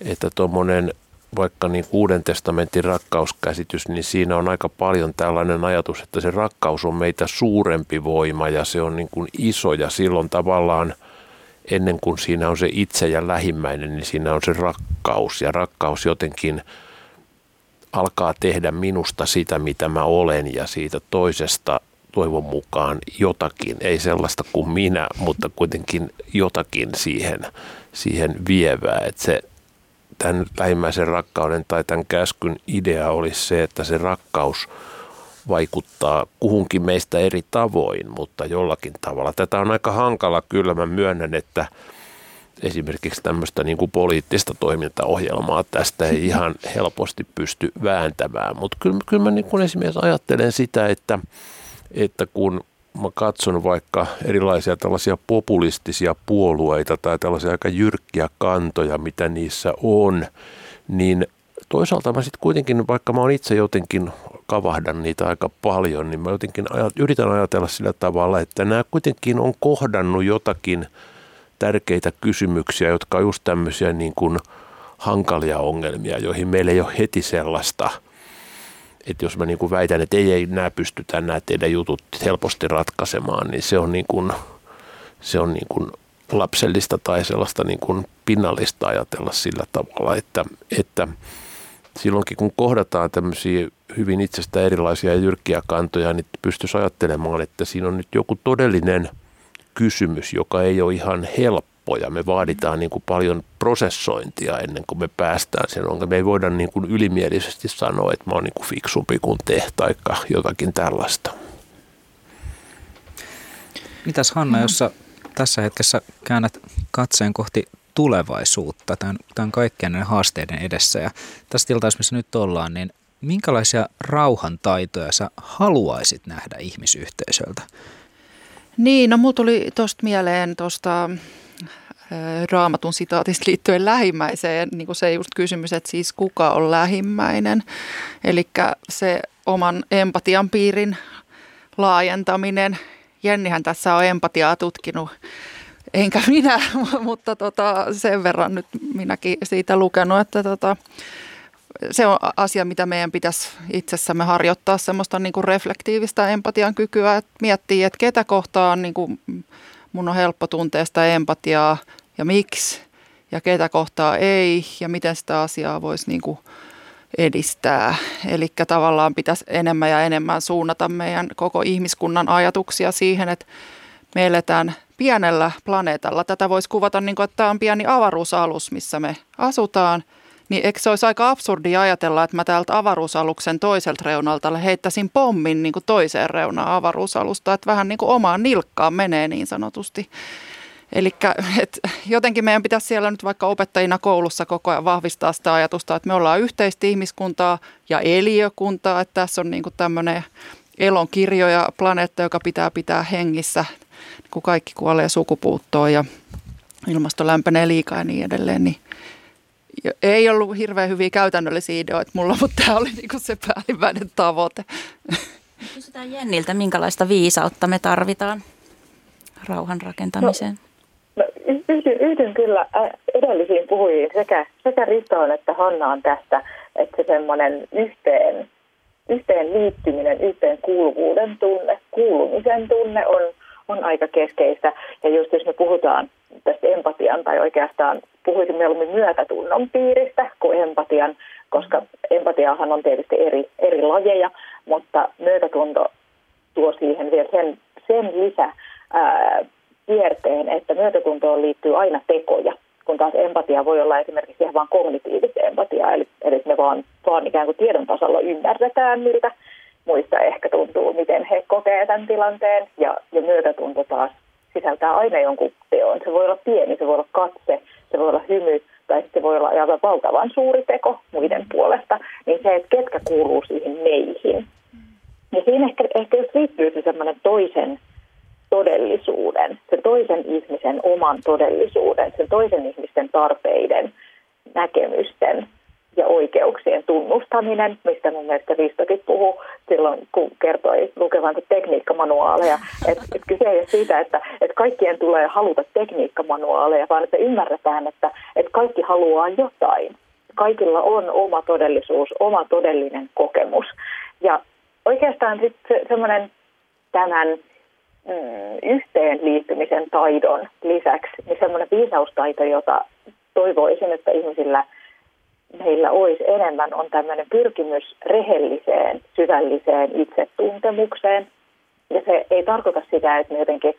että tuommoinen vaikka niin Uuden testamentin rakkauskäsitys, niin siinä on aika paljon tällainen ajatus, että se rakkaus on meitä suurempi voima ja se on niin kuin iso ja silloin tavallaan ennen kuin siinä on se itse ja lähimmäinen, niin siinä on se rakkaus ja rakkaus jotenkin alkaa tehdä minusta sitä, mitä mä olen ja siitä toisesta toivon mukaan jotakin, ei sellaista kuin minä, mutta kuitenkin jotakin siihen, siihen vievää, että se tämän lähimmäisen rakkauden tai tämän käskyn idea olisi se, että se rakkaus vaikuttaa kuhunkin meistä eri tavoin, mutta jollakin tavalla. Tätä on aika hankala. Kyllä, mä myönnän, että esimerkiksi tämmöistä niin kuin poliittista toimintaohjelmaa tästä ei ihan helposti pysty vääntämään, mutta kyllä, kyllä mä niin kuin esimerkiksi ajattelen sitä, että, että kun mä katson vaikka erilaisia tällaisia populistisia puolueita tai tällaisia aika jyrkkiä kantoja, mitä niissä on, niin toisaalta mä sitten kuitenkin, vaikka mä oon itse jotenkin kavahdan niitä aika paljon, niin mä jotenkin ajat, yritän ajatella sillä tavalla, että nämä kuitenkin on kohdannut jotakin tärkeitä kysymyksiä, jotka on just tämmöisiä niin kuin hankalia ongelmia, joihin meillä ei ole heti sellaista – että jos mä niin kuin väitän, että ei, ei nämä pystytään nämä teidän jutut helposti ratkaisemaan, niin se on, niin kuin, se on niin kuin lapsellista tai sellaista niin kuin pinnallista ajatella sillä tavalla, että, että silloinkin kun kohdataan tämmöisiä hyvin itsestä erilaisia jyrkkiä kantoja, niin pystyisi ajattelemaan, että siinä on nyt joku todellinen kysymys, joka ei ole ihan helppo helppoja. Me vaaditaan niin kuin paljon prosessointia ennen kuin me päästään sen ongelmaan. Me ei voida niin kuin ylimielisesti sanoa, että mä oon niin kuin fiksumpi kuin te tai jotakin tällaista. Mitäs Hanna, jos sä tässä hetkessä käännät katseen kohti tulevaisuutta tämän, tämän kaikkien näiden haasteiden edessä ja tässä tilanteessa, missä nyt ollaan, niin minkälaisia rauhantaitoja sä haluaisit nähdä ihmisyhteisöltä? Niin, no mulla tuli tuosta mieleen tuosta raamatun sitaatista liittyen lähimmäiseen, niin kuin se just kysymys, että siis kuka on lähimmäinen. Eli se oman empatian piirin laajentaminen. Jennihän tässä on empatiaa tutkinut, enkä minä, mutta tota, sen verran nyt minäkin siitä lukenut, että tota, se on asia, mitä meidän pitäisi itsessämme harjoittaa, semmoista niin kuin reflektiivistä empatian kykyä, että miettii, että ketä kohtaan niin kuin mun on helppo tuntea sitä empatiaa ja miksi ja ketä kohtaa ei ja miten sitä asiaa voisi niin kuin edistää. Eli tavallaan pitäisi enemmän ja enemmän suunnata meidän koko ihmiskunnan ajatuksia siihen, että me eletään pienellä planeetalla. Tätä voisi kuvata niin kuin, että tämä on pieni avaruusalus, missä me asutaan. Niin eikö se olisi aika absurdi ajatella, että mä täältä avaruusaluksen toiselta reunalta heittäisin pommin niin kuin toiseen reunaan avaruusalusta, että vähän niin kuin omaan nilkkaan menee niin sanotusti. Eli jotenkin meidän pitäisi siellä nyt vaikka opettajina koulussa koko ajan vahvistaa sitä ajatusta, että me ollaan yhteistä ihmiskuntaa ja eliökuntaa, että tässä on niin tämmöinen elon kirjo ja planeetta, joka pitää pitää hengissä, kun kaikki kuolee sukupuuttoon ja ilmasto lämpenee liikaa ja niin edelleen, niin ei ollut hirveän hyviä käytännöllisiä ideoita mulla, mutta tämä oli niin se päällimmäinen tavoite. Kysytään Jenniltä, minkälaista viisautta me tarvitaan rauhan rakentamiseen? No yhdyn, yhdyn kyllä edellisiin puhujiin sekä, sekä Ritoon että Hannaan tästä, että se semmoinen yhteen, yhteen liittyminen, yhteen kuuluvuuden tunne, kuulumisen tunne on, on aika keskeistä. Ja just jos me puhutaan tästä empatian tai oikeastaan puhuisin mieluummin myötätunnon piiristä kuin empatian, koska empatiahan on tietysti eri, eri lajeja, mutta myötätunto tuo siihen vielä sen, sen lisä ää, kierteen, että myötätuntoon liittyy aina tekoja, kun taas empatia voi olla esimerkiksi ihan vain kognitiivista empatiaa, eli, eli me vaan, vaan ikään kuin tiedon tasolla ymmärretään, miltä muista ehkä tuntuu, miten he kokee tämän tilanteen, ja, ja myötätunto taas sisältää aina jonkun teon. Se voi olla pieni, se voi olla katse, se voi olla hymy, tai se voi olla aivan valtavan suuri teko muiden puolesta, niin se, että ketkä kuuluu siihen meihin. Ja siinä ehkä, ehkä jos liittyy se semmoinen toisen todellisuuden, sen toisen ihmisen oman todellisuuden, sen toisen ihmisten tarpeiden, näkemysten ja oikeuksien tunnustaminen, mistä mun mielestä Ristokin puhuu silloin, kun kertoi lukevansa tekniikkamanuaaleja. Että et kyse ei ole siitä, että et kaikkien tulee haluta tekniikkamanuaaleja, vaan että ymmärretään, että et kaikki haluaa jotain. Kaikilla on oma todellisuus, oma todellinen kokemus. Ja oikeastaan sitten se, semmoinen tämän mm, yhteenliittymisen taidon lisäksi, niin semmoinen viisaustaito, jota toivoisin, että ihmisillä meillä olisi enemmän, on tämmöinen pyrkimys rehelliseen, syvälliseen itsetuntemukseen. Ja se ei tarkoita sitä, että me jotenkin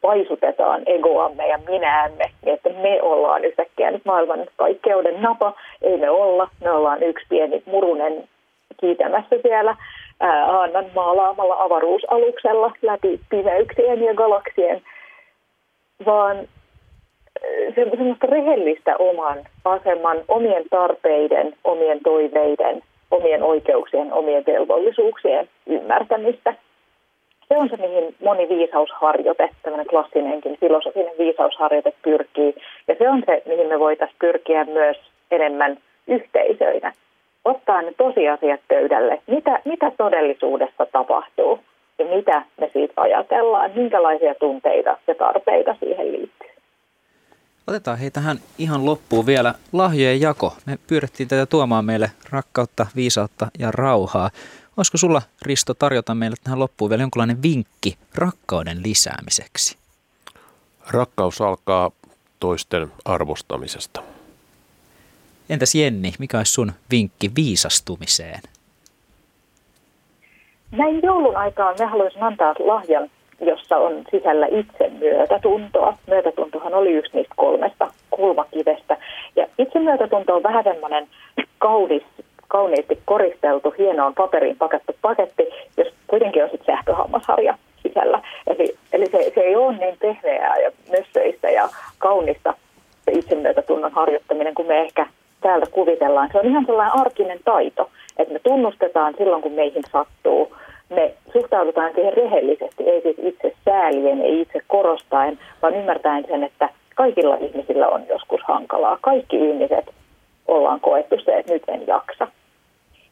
paisutetaan egoamme ja minäämme, että me ollaan yhtäkkiä nyt maailman kaikkeuden napa. Ei me olla, me ollaan yksi pieni murunen kiitämässä siellä Aannan maalaamalla avaruusaluksella läpi pimeyksien ja galaksien, vaan se, semmoista rehellistä oman aseman, omien tarpeiden, omien toiveiden, omien oikeuksien, omien velvollisuuksien ymmärtämistä. Se on se, mihin moni viisausharjoite, tämmöinen klassinenkin filosofinen viisausharjoite pyrkii. Ja se on se, mihin me voitaisiin pyrkiä myös enemmän yhteisöinä ottaa ne tosiasiat pöydälle, mitä, mitä todellisuudessa tapahtuu ja mitä me siitä ajatellaan, minkälaisia tunteita ja tarpeita siihen liittyy. Otetaan hei tähän ihan loppuun vielä lahjojen jako. Me pyydettiin tätä tuomaan meille rakkautta, viisautta ja rauhaa. Olisiko sulla, Risto, tarjota meille tähän loppuun vielä jonkinlainen vinkki rakkauden lisäämiseksi? Rakkaus alkaa toisten arvostamisesta. Entäs Jenni, mikä olisi sun vinkki viisastumiseen? Näin joulun aikaan me haluaisin antaa lahjan, jossa on sisällä itse myötätuntoa. Myötätuntohan oli yksi niistä kolmesta kulmakivestä. Ja itse myötätunto on vähän semmoinen kaunis, kauniisti koristeltu, hienoon paperiin pakattu paketti, jos kuitenkin on sitten sähköhammasharja sisällä. Eli, eli se, se ei ole niin pehmeää ja nössöistä ja kaunista se itsemyötätunnon harjoittaminen, kun me ehkä täältä kuvitellaan. Se on ihan sellainen arkinen taito, että me tunnustetaan silloin, kun meihin sattuu. Me suhtaudutaan siihen rehellisesti, ei siis itse säälien, ei itse korostaen, vaan ymmärtäen sen, että kaikilla ihmisillä on joskus hankalaa. Kaikki ihmiset ollaan koettu se, että nyt en jaksa.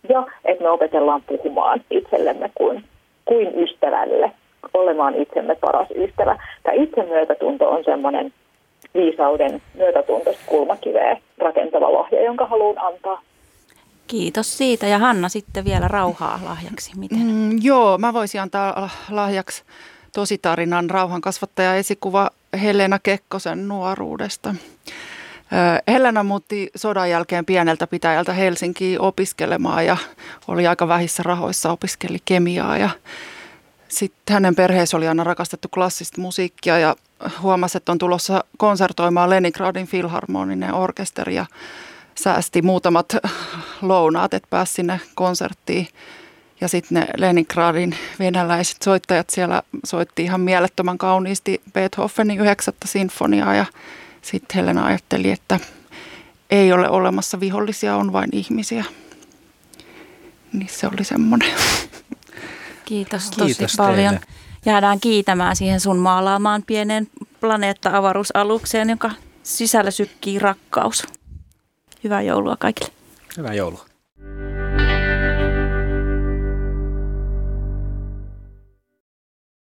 Ja että me opetellaan puhumaan itsellemme kuin, kuin ystävälle, olemaan itsemme paras ystävä. Tämä itsemyötätunto on semmoinen viisauden myötätuntoista kulmakiveä rakentava lahja, jonka haluan antaa. Kiitos siitä. Ja Hanna sitten vielä rauhaa lahjaksi. Miten? Mm, joo, mä voisin antaa lahjaksi tositarinan rauhan kasvattaja esikuva Helena Kekkosen nuoruudesta. Helena muutti sodan jälkeen pieneltä pitäjältä Helsinkiin opiskelemaan ja oli aika vähissä rahoissa, opiskeli kemiaa ja sitten hänen perheessä oli aina rakastettu klassista musiikkia ja huomasi, että on tulossa konsertoimaan Leningradin filharmoninen orkesteri ja säästi muutamat lounaat, että pääsi sinne konserttiin. Ja sitten ne Leningradin venäläiset soittajat siellä soitti ihan mielettömän kauniisti Beethovenin yhdeksättä sinfoniaa ja sitten Helena ajatteli, että ei ole olemassa vihollisia, on vain ihmisiä. Niin se oli semmoinen. Kiitos tosi Kiitos paljon. Teille. Jäädään kiitämään siihen sun maalaamaan pienen planeetta-avaruusalukseen, jonka sisällä sykkii rakkaus. Hyvää joulua kaikille. Hyvää joulua.